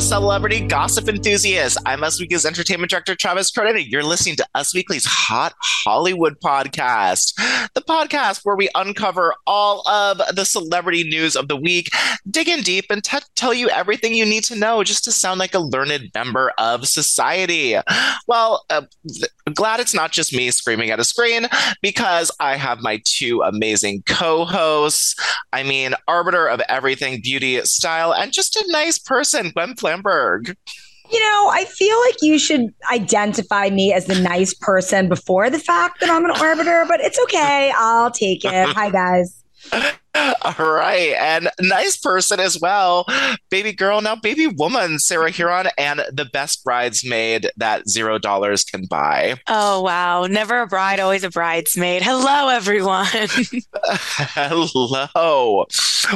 Celebrity gossip enthusiasts. I'm Us Weekly's entertainment director, Travis and you're listening to Us Weekly's Hot Hollywood podcast, the podcast where we uncover all of the celebrity news of the week, dig in deep, and t- tell you everything you need to know just to sound like a learned member of society. Well, uh, th- glad it's not just me screaming at a screen because I have my two amazing co hosts. I mean, arbiter of everything beauty, style, and just a nice person, Gwen Flamberg. You know, I feel like you should identify me as the nice person before the fact that I'm an arbiter, but it's okay. I'll take it. Hi, guys. All right. And nice person as well. Baby girl, now baby woman, Sarah Hearon, and the best bridesmaid that zero dollars can buy. Oh, wow. Never a bride, always a bridesmaid. Hello, everyone. Hello.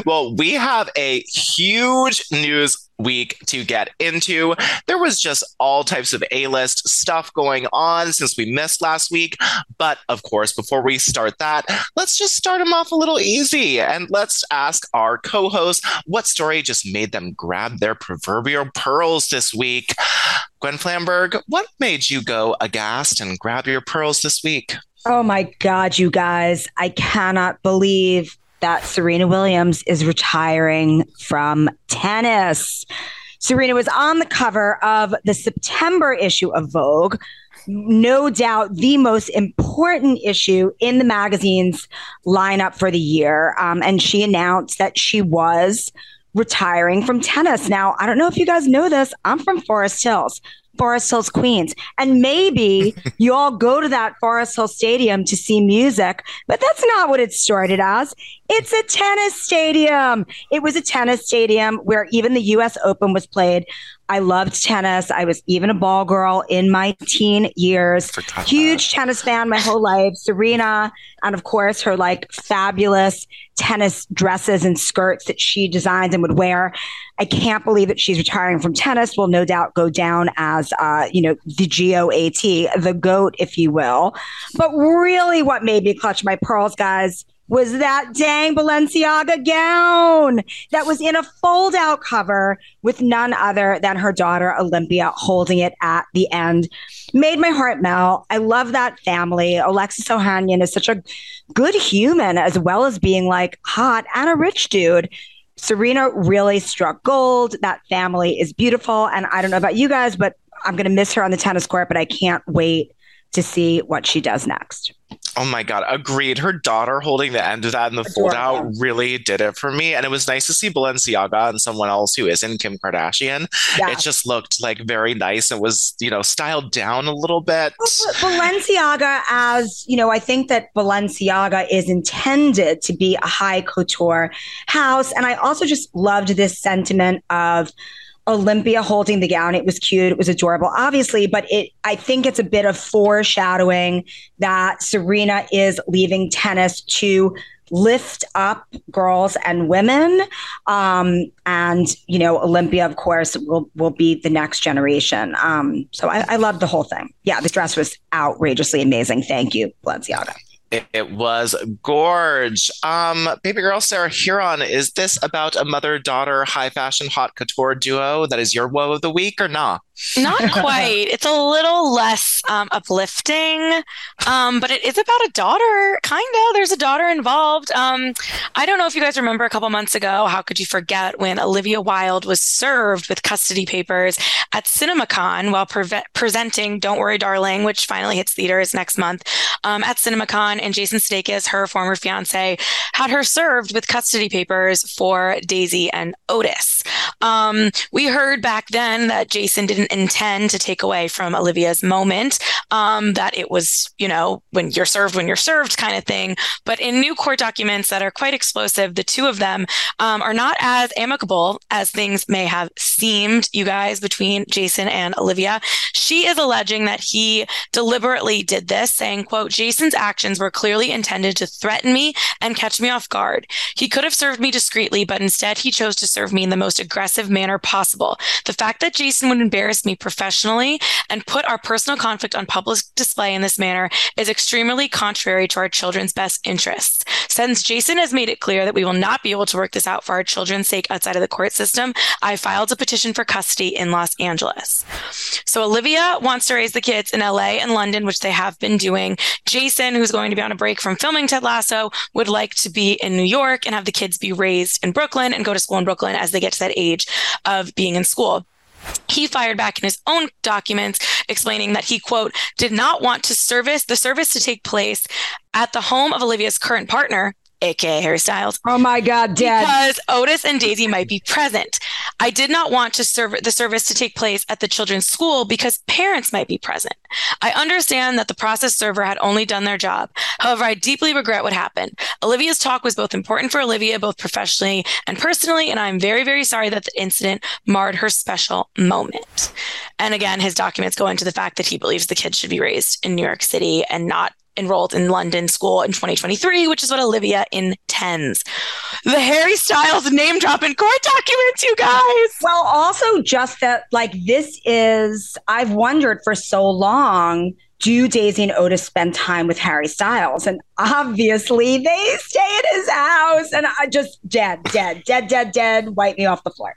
Well, we have a huge news week to get into. There was just all types of A list stuff going on since we missed last week. But of course, before we start that, let's just start them off a little easy and let's ask our co host what story just made them grab their proverbial pearls this week. Gwen Flamberg, what made you go aghast and grab your pearls this week? Oh my God, you guys. I cannot believe that Serena Williams is retiring from tennis. Serena was on the cover of the September issue of Vogue, no doubt the most important issue in the magazine's lineup for the year. Um, and she announced that she was retiring from tennis. Now, I don't know if you guys know this. I'm from Forest Hills. Forest Hills, Queens. And maybe you all go to that Forest Hill Stadium to see music, but that's not what it started as. It's a tennis stadium. It was a tennis stadium where even the US Open was played. I loved tennis. I was even a ball girl in my teen years. Huge tennis fan my whole life. Serena, and of course, her like fabulous tennis dresses and skirts that she designs and would wear. I can't believe that she's retiring from tennis. Will no doubt go down as, uh, you know, the G O A T, the goat, if you will. But really, what made me clutch my pearls, guys, was that dang Balenciaga gown that was in a fold out cover with none other than her daughter Olympia holding it at the end. Made my heart melt. I love that family. Alexis Ohanian is such a good human as well as being like hot and a rich dude. Serena really struck gold. That family is beautiful. And I don't know about you guys, but I'm going to miss her on the tennis court, but I can't wait to see what she does next. Oh my god, agreed. Her daughter holding the end of that in the fold out really did it for me. And it was nice to see Balenciaga and someone else who isn't Kim Kardashian. Yeah. It just looked like very nice. It was, you know, styled down a little bit. Balenciaga, as you know, I think that Balenciaga is intended to be a high couture house. And I also just loved this sentiment of Olympia holding the gown. It was cute. It was adorable, obviously, but it I think it's a bit of foreshadowing that Serena is leaving tennis to lift up girls and women. Um, and you know, Olympia, of course, will will be the next generation. Um, so I, I love the whole thing. Yeah, the dress was outrageously amazing. Thank you, Balenciaga. It, was gorge. Um, baby girl Sarah Hearon, is this about a mother daughter high fashion hot couture duo that is your woe of the week or not? Not quite. It's a little less um, uplifting, um, but it is about a daughter. Kind of. There's a daughter involved. Um, I don't know if you guys remember a couple months ago. How could you forget when Olivia Wilde was served with custody papers at CinemaCon while pre- presenting "Don't Worry, Darling," which finally hits theaters next month um, at CinemaCon, and Jason Sudeikis, her former fiance, had her served with custody papers for Daisy and Otis. Um, we heard back then that Jason didn't intend to take away from Olivia's moment, um, that it was, you know, when you're served, when you're served kind of thing. But in new court documents that are quite explosive, the two of them um, are not as amicable as things may have seemed, you guys, between Jason and Olivia. She is alleging that he deliberately did this, saying, quote, Jason's actions were clearly intended to threaten me and catch me off guard. He could have served me discreetly, but instead he chose to serve me in the most aggressive manner possible. The fact that Jason would embarrass me professionally and put our personal conflict on public display in this manner is extremely contrary to our children's best interests. Since Jason has made it clear that we will not be able to work this out for our children's sake outside of the court system, I filed a petition for custody in Los Angeles. So Olivia wants to raise the kids in LA and London, which they have been doing. Jason, who's going to be on a break from filming Ted Lasso, would like to be in New York and have the kids be raised in Brooklyn and go to school in Brooklyn as they get to that age of being in school. He fired back in his own documents explaining that he, quote, did not want to service the service to take place at the home of Olivia's current partner, aka Harry Styles. Oh my God, dead. Because Otis and Daisy might be present. I did not want to serve the service to take place at the children's school because parents might be present. I understand that the process server had only done their job. However, I deeply regret what happened. Olivia's talk was both important for Olivia, both professionally and personally, and I'm very, very sorry that the incident marred her special moment. And again, his documents go into the fact that he believes the kids should be raised in New York City and not enrolled in London school in 2023, which is what Olivia intends. The Harry Styles name drop in court documents, you guys. Well, also just that, like, this is, I've wondered for so long. Do Daisy and Otis spend time with Harry Styles? And obviously they stay at his house and I just dead, dead, dead, dead, dead, wipe me off the floor.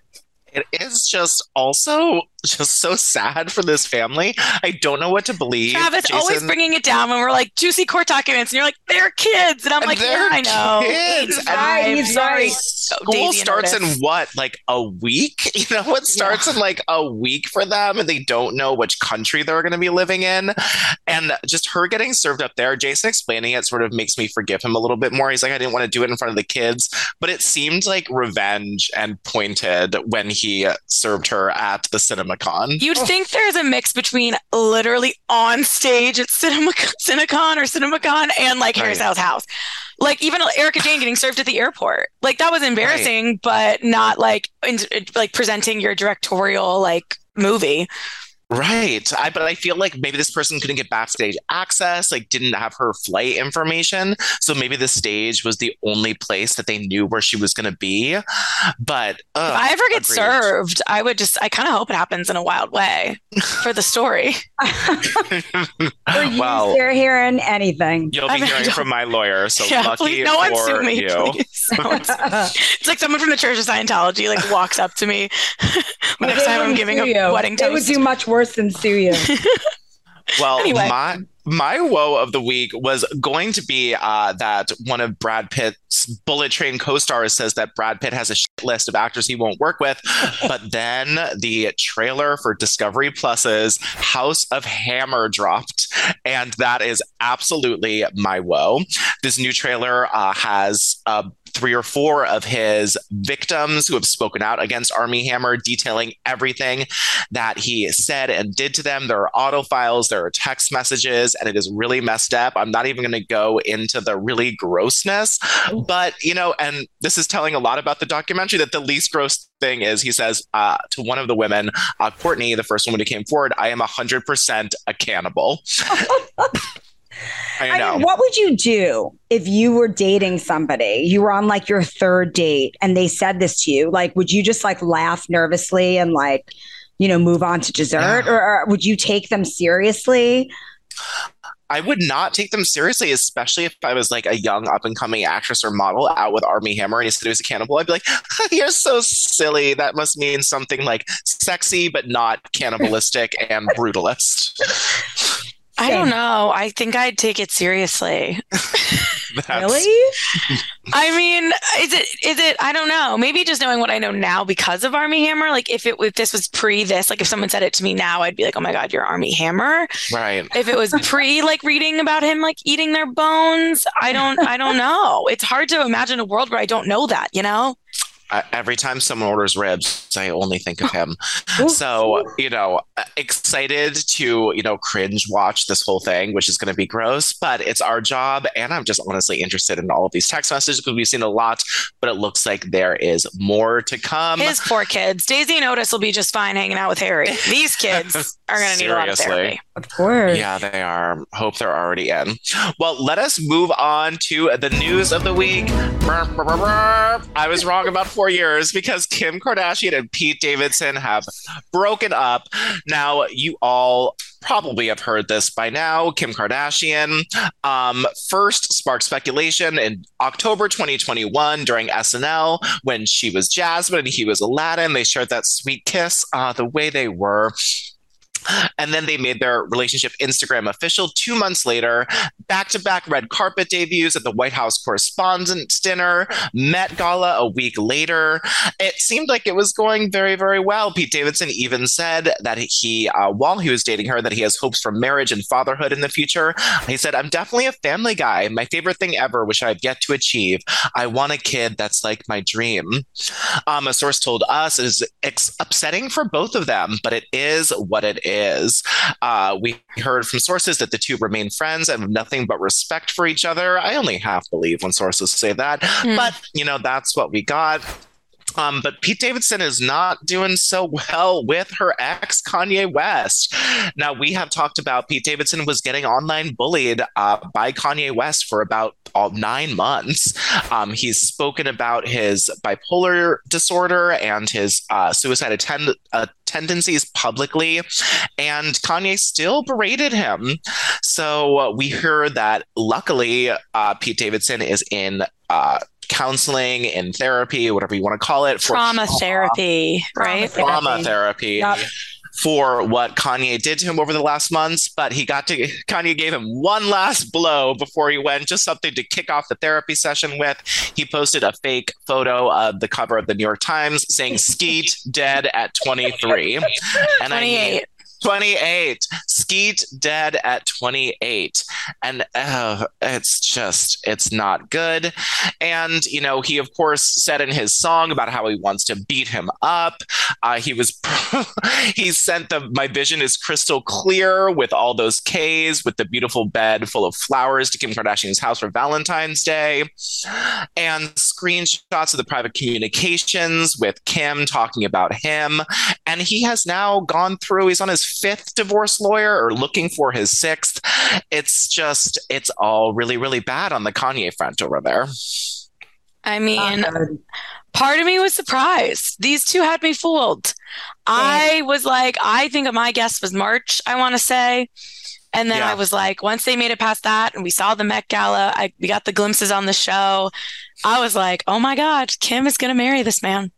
It is just also just so sad for this family. I don't know what to believe. Travis Jason, always bringing it down when we're like juicy court documents, and you're like, they're kids, and I'm like, yeah, I know. Kids. He's right. He's sorry. School oh, starts in what, like a week? You know, it starts yeah. in like a week for them, and they don't know which country they're going to be living in. And just her getting served up there, Jason explaining it sort of makes me forgive him a little bit more. He's like, I didn't want to do it in front of the kids, but it seemed like revenge and pointed when he served her at the cinema CinemaCon. You'd oh. think there's a mix between literally on stage at Cinema CinemaCon or CinemaCon and like Harry Styles' house. Like even Erika Jayne getting served at the airport. Like that was embarrassing, right. but not like in, like presenting your directorial like movie. Right. I, but I feel like maybe this person couldn't get backstage access, like didn't have her flight information. So maybe the stage was the only place that they knew where she was going to be. But ugh, if I ever get agreed. served, I would just, I kind of hope it happens in a wild way for the story. for you, well, you're hearing anything. You'll be hearing from my lawyer. So yeah, lucky please, no one sue me, you. it's like someone from the Church of Scientology like walks up to me next time I'm giving a you. wedding toast. It would do much worse than sue you. well, anyway. my my woe of the week was going to be uh, that one of Brad Pitt's Bullet Train co-stars says that Brad Pitt has a shit list of actors he won't work with, but then the trailer for Discovery Plus's House of Hammer dropped, and that is absolutely my woe. This new trailer uh, has a three or four of his victims who have spoken out against Armie Hammer, detailing everything that he said and did to them. There are auto files, there are text messages, and it is really messed up. I'm not even going to go into the really grossness, but you know, and this is telling a lot about the documentary that the least gross thing is he says uh, to one of the women, uh, Courtney, the first woman who came forward, I am 100% a cannibal. I know. I mean, what would you do if you were dating somebody? You were on like your third date and they said this to you. Like, would you just like laugh nervously and like, you know, move on to dessert? Yeah. Or, or would you take them seriously? I would not take them seriously, especially if I was like a young up and coming actress or model out with Armie Hammer and he said he was a cannibal. I'd be like, you're so silly. That must mean something like sexy, but not cannibalistic and brutalist. I don't know. I think I'd take it seriously. really? I mean, is it is it I don't know. Maybe just knowing what I know now because of Armie Hammer. Like if it if this was pre this, like if someone said it to me now, I'd be like, "Oh my god, you're Armie Hammer." Right. If it was pre like reading about him like eating their bones, I don't I don't know. It's hard to imagine a world where I don't know that, you know? I, every time someone orders ribs, I only think of him. so, you know, excited to, you know, cringe watch this whole thing, which is going to be gross, but it's our job. And I'm just honestly interested in all of these text messages because we've seen a lot, but it looks like there is more to come. His poor kids. Daisy and Otis will be just fine hanging out with Harry. These kids are going to need a lot of therapy. Of course. Yeah, they are. Hope they're already in. Well, let us move on to the news of the week. I was wrong about four years because Kim Kardashian and Pete Davidson have broken up. Now, you all probably have heard this by now. Kim Kardashian um, first sparked speculation in October 2021 during SNL when she was Jasmine and he was Aladdin. They shared that sweet kiss. Uh, the way they were and then they made their relationship Instagram official two months later. Back to back red carpet debuts at the White House Correspondents' Dinner, Met Gala a week later. It seemed like it was going very, very well. Pete Davidson even said that he, uh, while he was dating her, that he has hopes for marriage and fatherhood in the future. He said, I'm definitely a family guy. My favorite thing ever, which I've yet to achieve. I want a kid that's like my dream. Um, a source told us is ex- upsetting for both of them, but it is what it is is. Uh, we heard from sources that the two remain friends and have nothing but respect for each other. I only half believe when sources say that, mm. but you know, that's what we got. Um, but Pete Davidson is not doing so well with her ex, Kanye West. Now, we have talked about Pete Davidson was getting online bullied uh, by Kanye West for about all nine months. Um, he's spoken about his bipolar disorder and his uh, suicide attempt. uh, tendencies publicly, and Kanye still berated him. So we heard that luckily uh, Pete Davidson is in uh, counseling in therapy, whatever you want to call it, for trauma therapy, right? Trauma therapy. Yep. For what Kanye did to him over the last months, but he got to Kanye gave him one last blow before he went, just something to kick off the therapy session with. He posted a fake photo of the cover of the New York Times saying Skete dead at 23. And 28. I 28. Skete dead at 28. And uh, it's just, it's not good. And, you know, he, of course, said in his song about how he wants to beat him up. Uh, he was, he sent the, my vision is crystal clear with all those Ks, with the beautiful bed full of flowers to Kim Kardashian's house for Valentine's Day. And screenshots of the private communications with Kim talking about him. And he has now gone through, he's on his fifth divorce lawyer or looking for his sixth. It's just, it's all really, really bad on the Kanye front over there. I mean, part of me was surprised. These two had me fooled. I was like, I think my guess was March, I want to say. And then yeah. I was like, once they made it past that and we saw the Met Gala, I, we got the glimpses on the show. I was like, oh my God, Kim is going to marry this man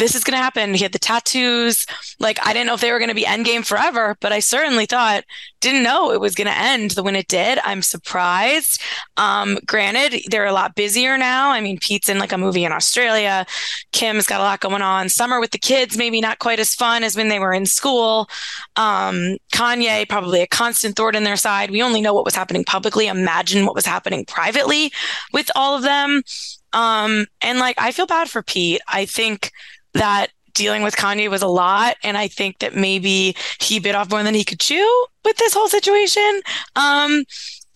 this is going to happen. He had the tattoos. Like, I didn't know if they were going to be endgame forever, but I certainly thought, didn't know it was going to end the when it did. I'm surprised. Um, granted, they're a lot busier now. I mean, Pete's in like a movie in Australia. Kim's got a lot going on. Summer with the kids, maybe not quite as fun as when they were in school. Um, Kanye, probably a constant thorn in their side. We only know what was happening publicly. Imagine what was happening privately with all of them. Um, and like, I feel bad for Pete. I think that dealing with Kanye was a lot. And I think that maybe he bit off more than he could chew with this whole situation. Um,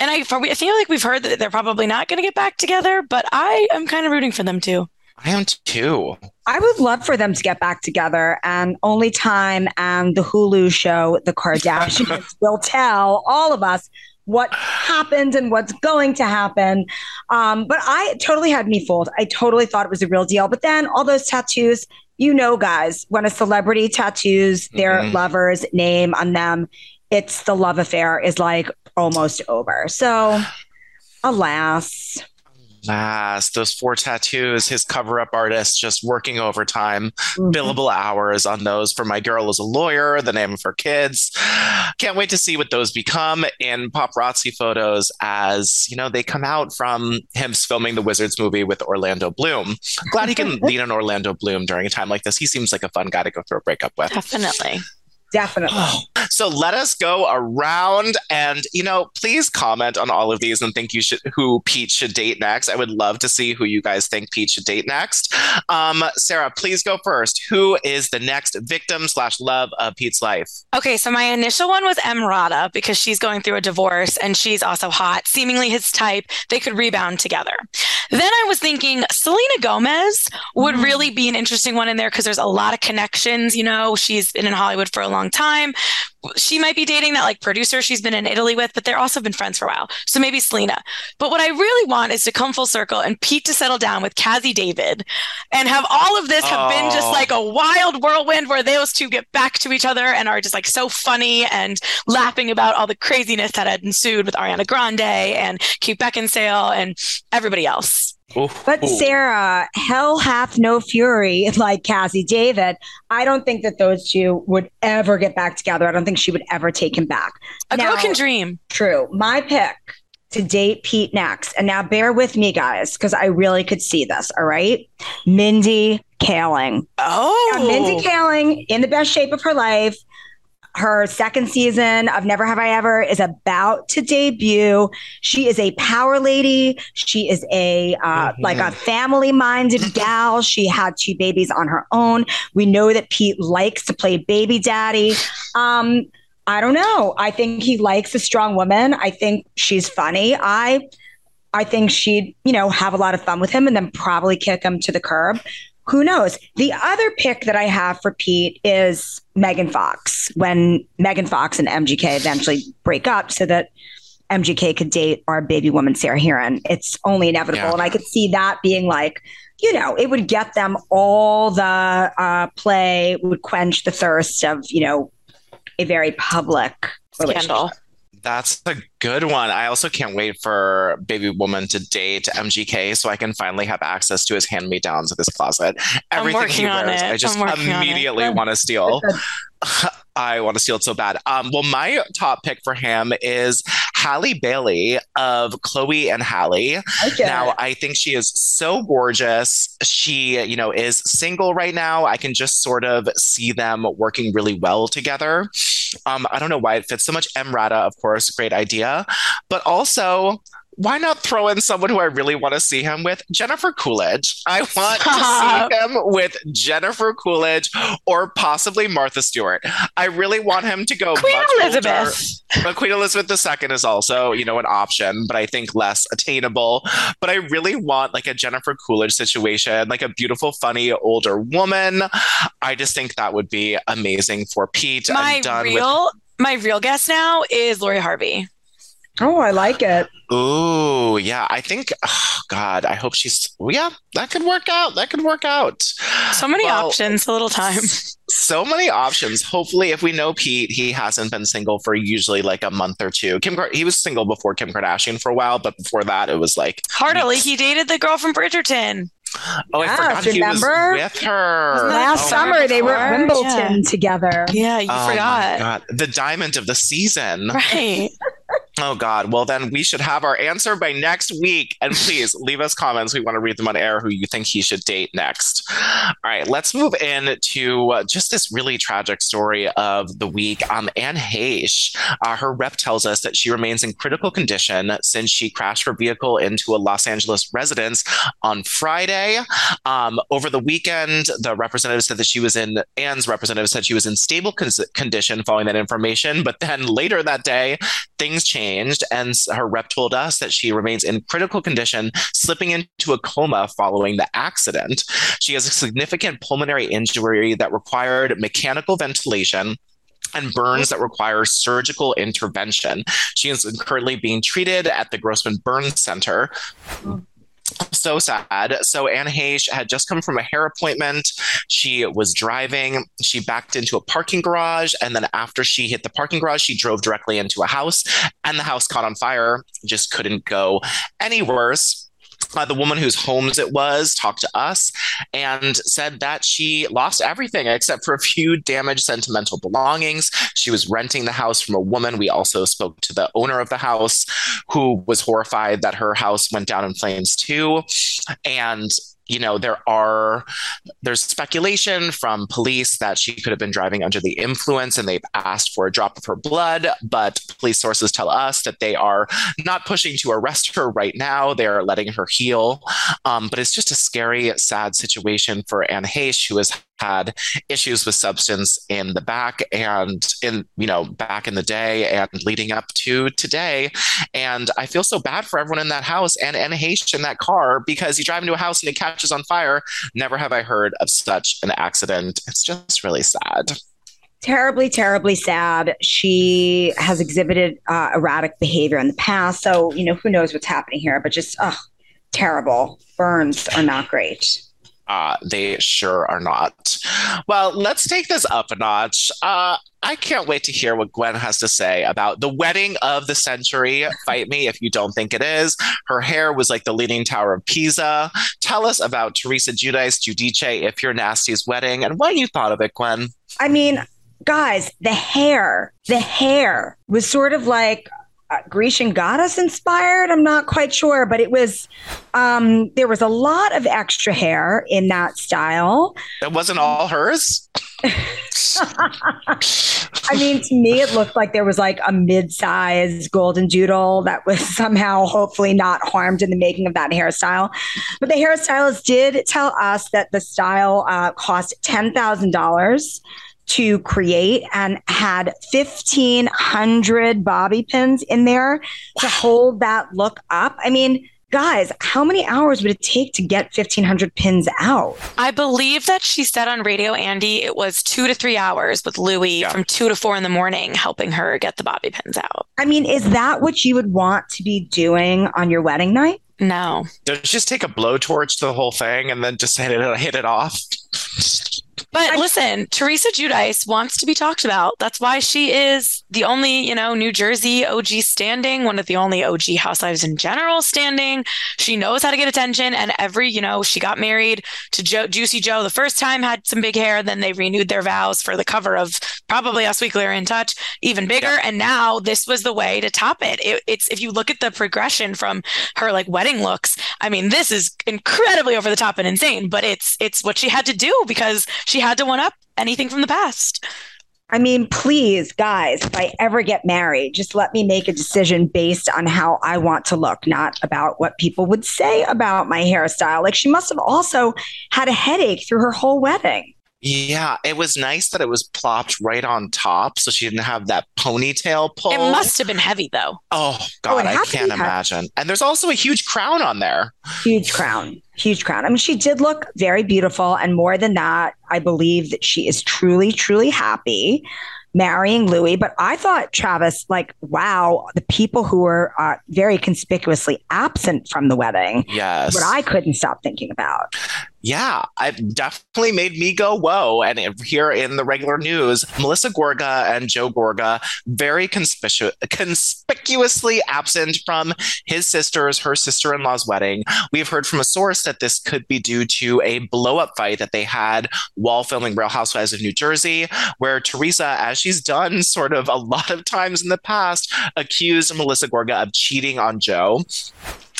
and I, I feel like we've heard that they're probably not going to get back together, but I am kind of rooting for them too. I am too. I would love for them to get back together, and only time and the Hulu show, The Kardashians, will tell all of us what happened and what's going to happen. Um, but I totally had me fooled. I totally thought it was a real deal. But then all those tattoos, you know, guys, when a celebrity tattoos their mm-hmm. lover's name on them, it's the love affair is like almost over. So, alas. Last, those four tattoos, his cover up artist just working overtime, Mhm. billable hours on those for My Girl is a Lawyer, the name of her kids. Can't wait to see what those become in paparazzi photos as, you know, they come out from him filming the Wizards movie with Orlando Bloom. Glad he can lean on Orlando Bloom during a time like this. He seems like a fun guy to go through a breakup with. Definitely. Definitely. So let us go around and you know, please comment on all of these and think you should who Pete should date next. I would love to see who you guys think Pete should date next. Um, Sarah, please go first. Who is the next victim slash love of Pete's life? Okay, so my initial one was Emrata because she's going through a divorce and she's also hot, seemingly his type. They could rebound together. Then I was thinking Selena Gomez would really be an interesting one in there because there's a lot of connections. You know, she's been in Hollywood for a long time. She might be dating that like producer she's been in Italy with, but they're also been friends for a while. So maybe Selena. But what I really want is to come full circle and Pete to settle down with Cazzie David and have all of this have been just Oh. like a wild whirlwind where those two get back to each other and are just like so funny and laughing about all the craziness that had ensued with Ariana Grande and Kate Beckinsale and everybody else. But Sarah, hell hath no fury like Cazzie David. I don't think that those two would ever get back together. I don't think she would ever take him back. A Now- girl can dream. True. My pick to date Pete next. And now bear with me, guys, because I really could see this. All right. Mindy Kaling. Oh, Now, Mindy Kaling in the best shape of her life. Her second season of Never Have I Ever is about to debut. She is a power lady. She is a uh, Mhm. like a family minded gal. She had two babies on her own. We know that Pete likes to play baby daddy. Um, I don't know. I think he likes a strong woman. I think she's funny. I I think she'd, you know, have a lot of fun with him and then probably kick him to the curb. Who knows? The other pick that I have for Pete is Megan Fox. When Megan Fox and MGK eventually break up so that MGK could date our baby woman Sarah Hearon. It's only inevitable. Yeah. And I could see that being like, you know, it would get them all the uh, play, would quench the thirst of, you know, a very public relationship. scandal. That's a good one. I also can't wait for Baby Woman to date MGK so I can finally have access to his hand me downs of his closet. Everything he wears. I just I'm working on it. immediately want to steal. I want to steal it so bad. Um, well, my top pick for him is Halle Bailey of Chloe and Halle. Okay. Now, I think she is so gorgeous. She, you know, is single right now. I can just sort of see them working really well together. Um, I don't know why it fits so much. Emrata, of course, great idea. But also, why not throw in someone who I really want to see him with? Jennifer Coolidge. I want Stop. to see him with Jennifer Coolidge or possibly Martha Stewart. I really want him to go Queen Elizabeth. older. But Queen Elizabeth II is also, you know, an option, but I think less attainable. But I really want like a Jennifer Coolidge situation, like a beautiful, funny older woman. I just think that would be amazing for Pete. My I'm done with real my real guess now is Lori Harvey. Oh, I like it. Ooh, yeah. I think, oh, God, I hope she's, yeah, that could work out. That could work out. So many Well, options, a little time. So many options. Hopefully, if we know Pete, he hasn't been single for usually like a month or two. Kim, he was single before Kim Kardashian for a while, but before that, it was like, Heartily, he dated the girl from Bridgerton. oh, I Yes, forgot he was remember? with her. Wasn't Last Oh, summer, they were at before? Wimbledon together. Yeah, you oh my forgot. God. The diamond of the season. Right. Oh God. Well, then we should have our answer by next week. And please leave us comments. We want to read them on air who you think he should date next. All right, let's move in to uh, just this really tragic story of the week. Um, Anne Heche, uh, her rep tells us that she remains in critical condition since she crashed her vehicle into a Los Angeles residence on Friday. Um, over the weekend, the representative said that she was in, Anne's representative said she was in stable con- condition following that information. But then later that day, things changed, and her rep told us that she remains in critical condition, slipping into a coma following the accident. She has a significant pulmonary injury that required mechanical ventilation and burns that require surgical intervention. She is currently being treated at the Grossman Burn Center. So sad. So Anne Heche had just come from a hair appointment. She was driving. She backed into a parking garage. And then after she hit the parking garage, she drove directly into a house and the house caught on fire. Just couldn't go any worse. Uh, the woman whose homes it was talked to us and said that she lost everything except for a few damaged sentimental belongings. She was renting the house from a woman. We also spoke to the owner of the house who was horrified that her house went down in flames too. And you know there are there's speculation from police that she could have been driving under the influence and they've asked for a drop of her blood but police sources tell us that they are not pushing to arrest her right now. They're letting her heal. Um, but it's just a scary sad situation for anne heche who has had issues with substance in the back and in you know back in the day and leading up to today and i feel so bad for everyone in that house and and in that car because you drive into a house and it catches on fire never have i heard of such an accident it's just really sad terribly, terribly sad. She has exhibited uh, erratic behavior in the past. So, you know, who knows what's happening here, but just, oh, terrible. Burns are not great. Uh, they sure are not. Well, let's take this up a notch. Uh, I can't wait to hear what Gwen has to say about the wedding of the century. Fight me if you don't think it is. Her hair was like the Leaning Tower of Pisa. Tell us about Teresa Giudice Giudice, if you're Nasty's wedding, and what you thought of it, Gwen. I mean, guys, the hair, the hair was sort of like Grecian goddess inspired. I'm not quite sure, but it was. Um, there was a lot of extra hair in that style. That wasn't all hers. I mean, to me, it looked like there was like a mid-sized golden doodle that was somehow, hopefully, not harmed in the making of that hairstyle. But the hairstylist did tell us that the style uh, cost ten thousand dollars to create and had 1500 bobby pins in there to hold that look up. I mean, guys, how many hours would it take to get 1500 pins out? I believe that she said on Radio Andy it was two to three hours with Louis yeah. from two to four in the morning, helping her get the bobby pins out. I mean, is that what you would want to be doing on your wedding night? No. Don't just take a blowtorch to the whole thing and then just hit it, hit it off. But I, listen, Teresa Giudice wants to be talked about. That's why she is the only, you know, New Jersey OG standing, one of the only OG housewives in general standing. She knows how to get attention. And every, you know, she got married to Joe, Juicy Joe the first time, had some big hair. Then they renewed their vows for the cover of probably Us Weekly or In Touch, even bigger. Yeah. And now this was the way to top it. it. It's, if you look at the progression from her like wedding looks, I mean, this is incredibly over the top and insane, but it's, it's what she had to do because she had to one up anything from the past. I mean, please, guys, if I ever get married, just let me make a decision based on how I want to look, not about what people would say about my hairstyle. Like, she must have also had a headache through her whole wedding. Yeah, it was nice that it was plopped right on top, so she didn't have that ponytail pull. It must have been heavy, though. Oh God, oh, I can't imagine. And there's also a huge crown on there. Huge crown, huge crown. I mean, she did look very beautiful, and more than that, I believe that she is truly, truly happy marrying Louis. But I thought, Travis, like, wow, the people who were uh, very conspicuously absent from the wedding. Yes. What I couldn't stop thinking about yeah, it definitely made me go whoa. And here in the regular news, Melissa Gorga and Joe Gorga very conspicu- conspicuously absent from his sister's, her sister-in-law's wedding. We've heard from a source that this could be due to a blow-up fight that they had while filming Real Housewives of New Jersey, where Teresa, as she's done sort of a lot of times in the past, accused Melissa Gorga of cheating on Joe.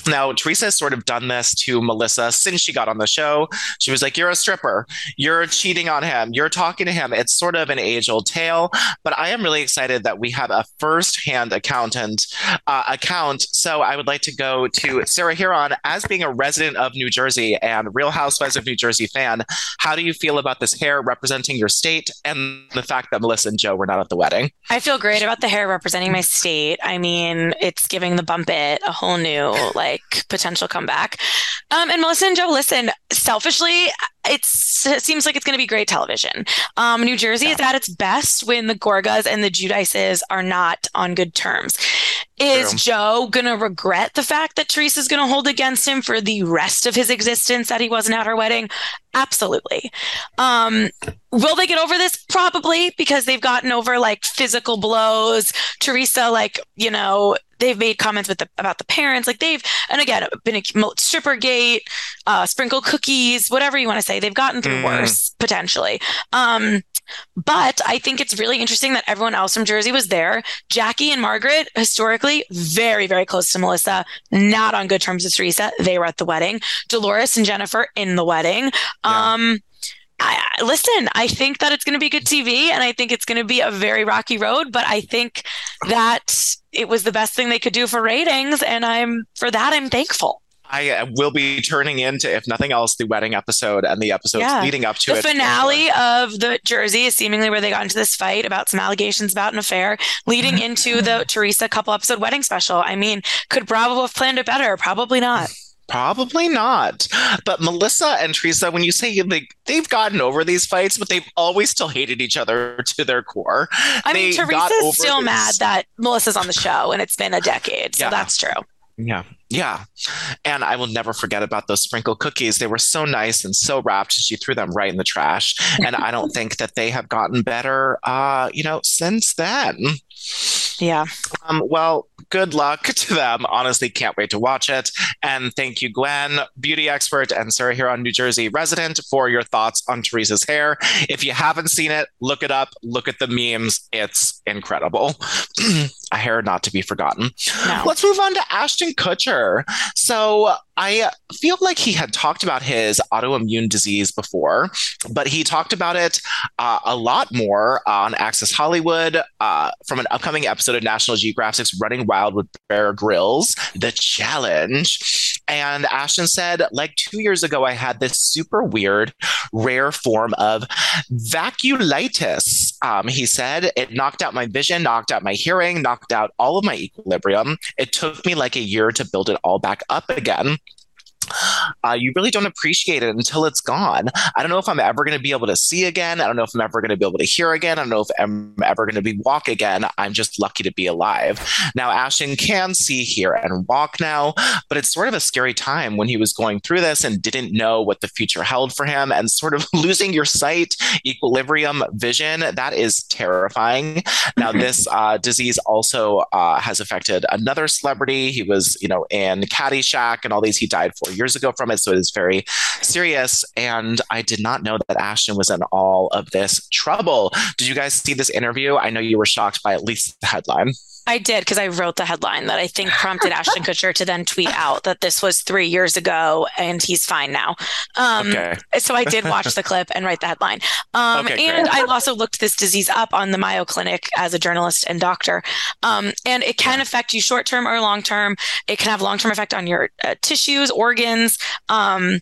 Now, Teresa has sort of done this to Melissa since she got on the show. She was like, You're a stripper. You're cheating on him. You're talking to him. It's sort of an age old tale. But I am really excited that we have a first hand accountant uh, account. So I would like to go to Sarah Hearon as being a resident of New Jersey and Real Housewives of New Jersey fan. How do you feel about this hair representing your state and the fact that Melissa and Joe were not at the wedding? I feel great about the hair representing my state. I mean, it's giving the bump it a whole new, like, like potential comeback. Um, and Melissa and Joe, listen, selfishly, it seems like it's going to be great television. Um, New Jersey yeah. is at its best when the Gorgas and the Giudices are not on good terms. Is True. Joe going to regret the fact that Teresa's going to hold against him for the rest of his existence that he wasn't at her wedding? Absolutely. Um, will they get over this? Probably because they've gotten over like physical blows. Teresa, like, you know, they've made comments with the, about the parents. Like they've, and again, been a stripper gate, uh, sprinkle cookies, whatever you want to say. They've gotten through mm. worse potentially. Um, but I think it's really interesting that everyone else from Jersey was there. Jackie and Margaret, historically, very, very close to Melissa, not on good terms with Teresa. They were at the wedding. Dolores and Jennifer in the wedding. Yeah. Um, I, listen, I think that it's going to be good TV and I think it's going to be a very rocky road, but I think that it was the best thing they could do for ratings. And I'm, for that, I'm thankful. I uh, will be turning into, if nothing else, the wedding episode and the episodes yeah. leading up to the it. The finale of the Jersey is seemingly where they got into this fight about some allegations about an affair, leading into the Teresa couple episode wedding special. I mean, could Bravo have planned it better? Probably not. Probably not. But Melissa and Teresa, when you say they, they've gotten over these fights, but they've always still hated each other to their core. I they mean, Teresa's still this. mad that Melissa's on the show and it's been a decade. So yeah. that's true. Yeah. Yeah. And I will never forget about those sprinkle cookies. They were so nice and so wrapped. She threw them right in the trash. And I don't think that they have gotten better, uh, you know, since then. Yeah. Um, well, good luck to them. Honestly, can't wait to watch it. And thank you, Gwen, beauty expert and Sarah Hearon New Jersey resident, for your thoughts on Teresa's hair. If you haven't seen it, look it up. Look at the memes. It's incredible. A hair not to be forgotten. No. Let's move on to Ashton Kutcher. So I feel like he had talked about his autoimmune disease before, but he talked about it uh, a lot more on Access Hollywood uh, from an upcoming episode of National Geographic's Running Wild with Bear Grylls, The Challenge. And Ashton said, like two years ago, I had this super weird, rare form of vasculitis. Um, he said it knocked out my vision, knocked out my hearing, knocked out all of my equilibrium. It took me like a year to build it all back up again uh, you really don't appreciate it until it's gone. I don't know if I'm ever going to be able to see again. I don't know if I'm ever going to be able to hear again. I don't know if I'm ever going to be walk again. I'm just lucky to be alive. Now, Ashton can see, hear, and walk now, but it's sort of a scary time when he was going through this and didn't know what the future held for him and sort of losing your sight, equilibrium, vision. That is terrifying. Now, this uh, disease also uh, has affected another celebrity. He was, you know, in Caddyshack and all these. He died four years ago from it. So it is very serious. And I did not know that Ashton was in all of this trouble. Did you guys see this interview? I know you were shocked by at least the headline. I did because I wrote the headline that I think prompted Ashton Kutcher to then tweet out that this was three years ago and he's fine now. Um, okay. So I did watch the clip and write the headline. Um, okay, and I also looked this disease up on the Mayo Clinic as a journalist and doctor. Um, and it can affect you short term or long term. It can have long term effect on your uh, tissues, organs. Um,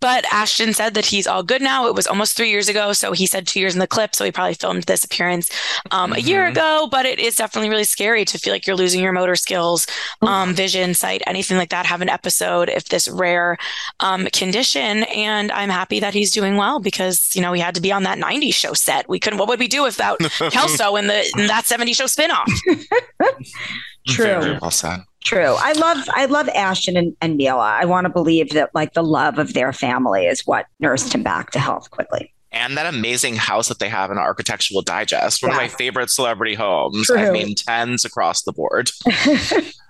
but Ashton said that he's all good now. It was almost three years ago. So he said two years in the clip. So he probably filmed this appearance um, mm-hmm. a year mm-hmm. ago. But it is definitely really scary to feel like you're losing your motor skills, oh. um, vision, sight, anything like that, have an episode if this rare um, condition. And I'm happy that he's doing well because, you know, he had to be on that 90 show set. We couldn't, what would we do without Kelso in, the, in that 70 show spinoff? True. Very well said. True. I love I love Ashton and, and Mila. I want to believe that like the love of their family is what nursed him back to health quickly and that amazing house that they have in Architectural Digest, one yeah. of my favorite celebrity homes. True. I mean, tens across the board.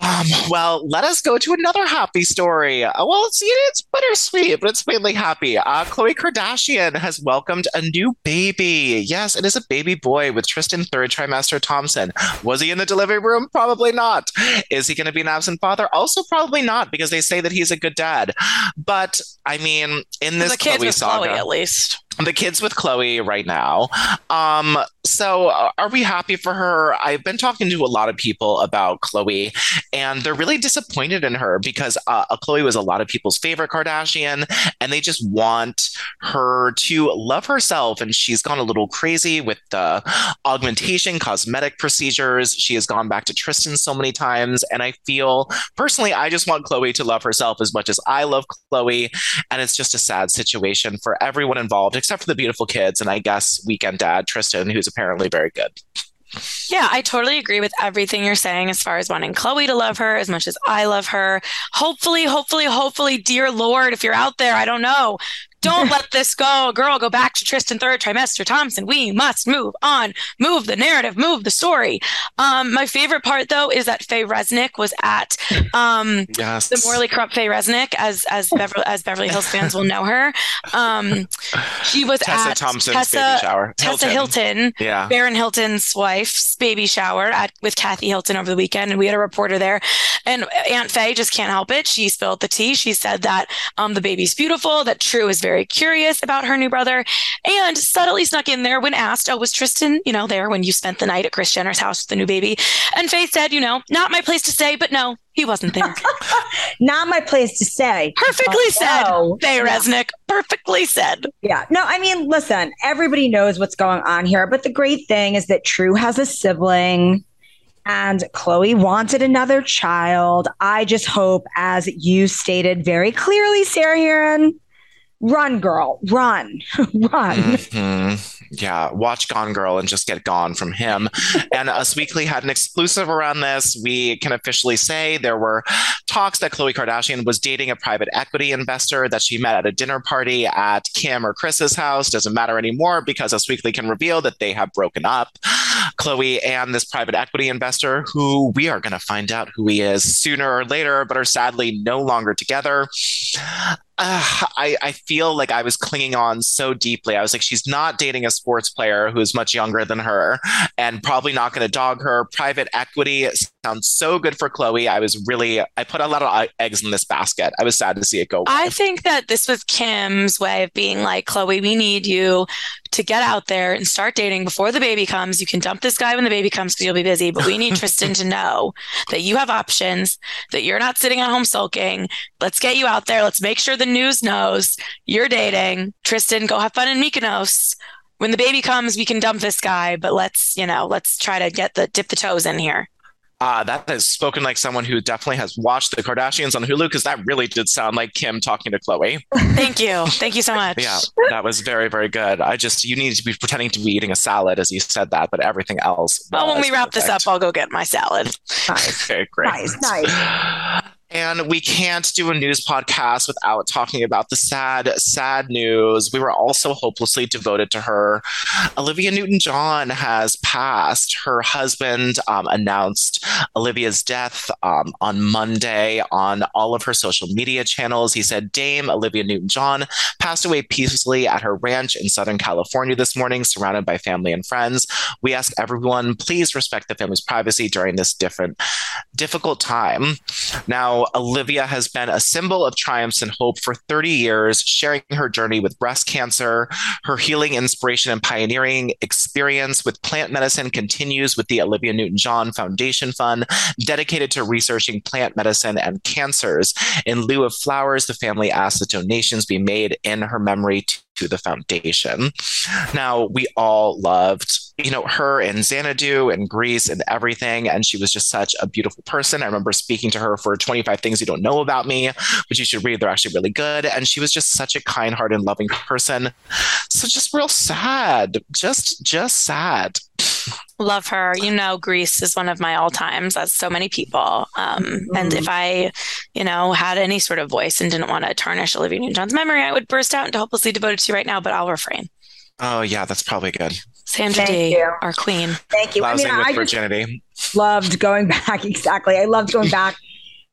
Um, well, let us go to another happy story. Uh, well, it's it's bittersweet, but it's mainly happy. Uh, Khloe Kardashian has welcomed a new baby. Yes, it is a baby boy with Tristan third trimester Thompson. Was he in the delivery room? Probably not. Is he going to be an absent father? Also, probably not, because they say that he's a good dad. But I mean, in this the Khloe saga, Khloe, at least. The kids with Khloe right now. Um, so uh, are we happy for her? I've been talking to a lot of people about Khloe, and they're really disappointed in her because uh, Khloe was a lot of people's favorite Kardashian, and they just want her to love herself. And she's gone a little crazy with the augmentation cosmetic procedures. She has gone back to Tristan so many times, and I feel personally, I just want Khloe to love herself as much as I love Khloe. and it's just a sad situation for everyone involved except for the beautiful kids and I guess weekend dad Tristan, who's apparently very good. Yeah, I totally agree with everything you're saying as far as wanting Khloe to love her as much as I love her. Hopefully, hopefully, hopefully, dear Lord, if you're out there, I don't know, don't let this go. Girl, go back to Tristan third trimester Thompson. We must move on. Move the narrative, move the story. Um, my favorite part though is that Faye Resnick was at um, yes. the morally corrupt Faye Resnick, as as Beverly, as Beverly Hills fans will know her. Um, she was Tessa at Thompson's Tessa, baby shower. Tessa Hilton, Yeah. Baron Hilton's wife's baby shower at with Kathy Hilton over the weekend, and we had a reporter there. And Aunt Faye just can't help it. She spilled the tea. She said that um, the baby's beautiful, that True is very curious about her new brother, and subtly snuck in there when asked, "Oh, was Tristan, you know, there when you spent the night at Kris Jenner's house with the new baby?" And Faye said, "You know, not my place to say, but no, he wasn't there." Not my place to say. Perfectly oh, said, no. Faye Resnick. Perfectly said. Yeah. No, I mean, listen, everybody knows what's going on here. But the great thing is that True has a sibling and Khloe wanted another child. I just hope, as you stated very clearly, Sarah Hearon, run, girl, run, run. Mhm. Yeah, watch Gone Girl and just get gone from him. and Us Weekly had an exclusive around this. We can officially say there were talks that Khloe Kardashian was dating a private equity investor that she met at a dinner party at Kim or Kris's house. Doesn't matter anymore because Us Weekly can reveal that they have broken up. Khloe and this private equity investor, who we are going to find out who he is sooner or later, but are sadly no longer together. Uh, I, I feel like I was clinging on so deeply. I was like, she's not dating a sports player who is much younger than her and probably not going to dog her. Private equity sounds so good for Khloe. I was really, I put a lot of eggs in this basket. I was sad to see it go. I think that this was Kim's way of being like, Khloe, we need you to get out there and start dating before the baby comes. You can dump this guy when the baby comes because you'll be busy, but we need Tristan to know that you have options, that you're not sitting at home sulking. Let's get you out there. Let's make sure the news knows you're dating. Tristan, go have fun in Mykonos. When the baby comes, we can dump this guy, but let's, you know, let's try to get the dip the toes in here. Uh, that has spoken like someone who definitely has watched the Kardashians on Hulu because that really did sound like Kim talking to Khloe. Thank you. Thank you so much. Yeah, that was very, very good. I just, you need to be pretending to be eating a salad as you said that, but everything else. Well, when we wrap this up. I'll go get my salad. Nice, Okay, great. nice, nice. And we can't do a news podcast without talking about the sad, sad news. We were also hopelessly devoted to her. Olivia Newton John has passed. Her husband um, announced Olivia's death um, on Monday on all of her social media channels. He said, Dame Olivia Newton John passed away peacefully at her ranch in Southern California this morning, surrounded by family and friends. We ask everyone, please respect the family's privacy during this different, difficult time. Now, Olivia has been a symbol of triumphs and hope for 30 years, sharing her journey with breast cancer. Her healing, inspiration, and pioneering experience with plant medicine continues with the Olivia Newton John Foundation Fund, dedicated to researching plant medicine and cancers. In lieu of flowers, the family asked that donations be made in her memory to the foundation. Now, we all loved, you know, her and Xanadu and Grease and everything. And she was just such a beautiful person. I remember speaking to her for 25 Things You Don't Know About Me, which you should read. They're actually really good. And she was just such a kind hearted, loving person. So just real sad. Just, just sad. Love her. You know, Grease is one of my all times, as so many people. Um, And if I, you know, had any sort of voice and didn't want to tarnish Olivia Newton John's memory, I would burst out into hopelessly devoted to you right now, but I'll refrain. Oh, yeah, that's probably good. Sandra Thank D, you. our queen. Thank you. I Lousing mean, with I just virginity. loved going back. Exactly. I loved going back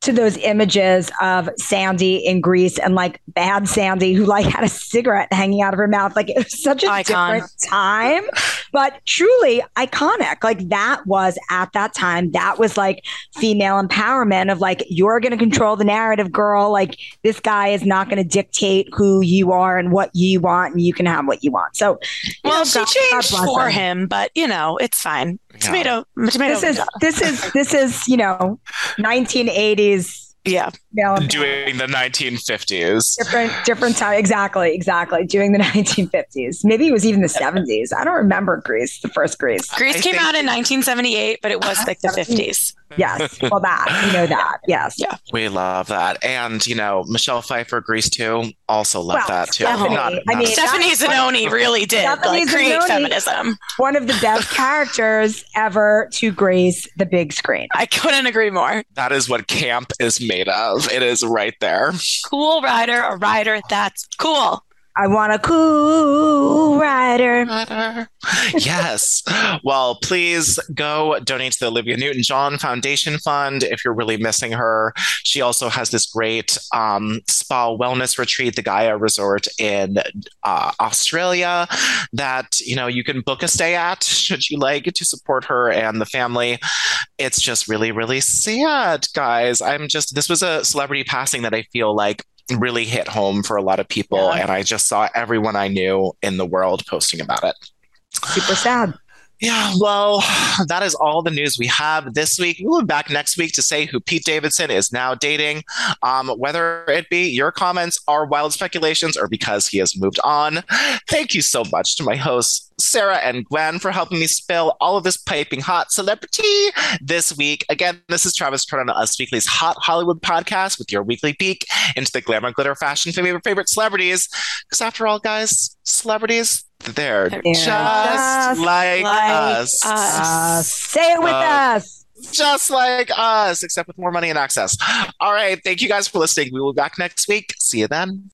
to those images of Sandy in Grease and like bad Sandy who like had a cigarette hanging out of her mouth. Like it was such a Icon. different time, but truly iconic. Like that was at that time, that was like female empowerment of like, you're going to control the narrative, girl. Like this guy is not going to dictate who you are and what you want, and you can have what you want. So, Well, know, she God- God changed bless for her. him, but you know, it's fine. Tomato, tomato. This is this is this is you know 1980s yeah. female empowerment. Doing the 1950s. different different time exactly exactly doing the 1950s maybe it was even the 70s i don't remember grease the first grease grease I came think- out in 1978, but it was like the 50s. Yes well that you know that yes Yeah. We love that. And, you know, Michelle Pfeiffer, Grease too, also love Well, that too. Stephanie, Not- I mean- Stephanie Zinone really did Stephanie like create Zinone- feminism. one of the best characters ever to grace the big screen I couldn't agree more. that is what camp is made of. It is right there. Cool rider, a rider that's cool. I want a cool rider yes. Well, please go donate to the Olivia Newton John Foundation Fund if you're really missing her. She also has this great um, spa wellness retreat, the Gaia Resort in uh, Australia, that you know you can book a stay at should you like to support her and the family. It's just really, really sad, guys. I'm just this was a celebrity passing that I feel like really hit home for a lot of people, Yeah. and I just saw everyone I knew in the world posting about it. super sad Yeah, well, that is all the news we have this week. We'll be back next week to say who Pete Davidson is now dating. Um, whether it be your comments are wild speculations or because he has moved on. Thank you so much to my hosts, Sarah and Gwen, for helping me spill all of this piping hot celebrity this week. Again, this is Travis Turn on Us Weekly's Hot Hollywood podcast with your weekly peek into the glamour, glitter, fashion, favorite, favorite celebrities. Because after all, guys, celebrities, they're They're just, just like, like us. us. uh, say it with Uh, us Just like us, except with more money and access. All right. Thank you guys for listening. We will be back next week. See you then.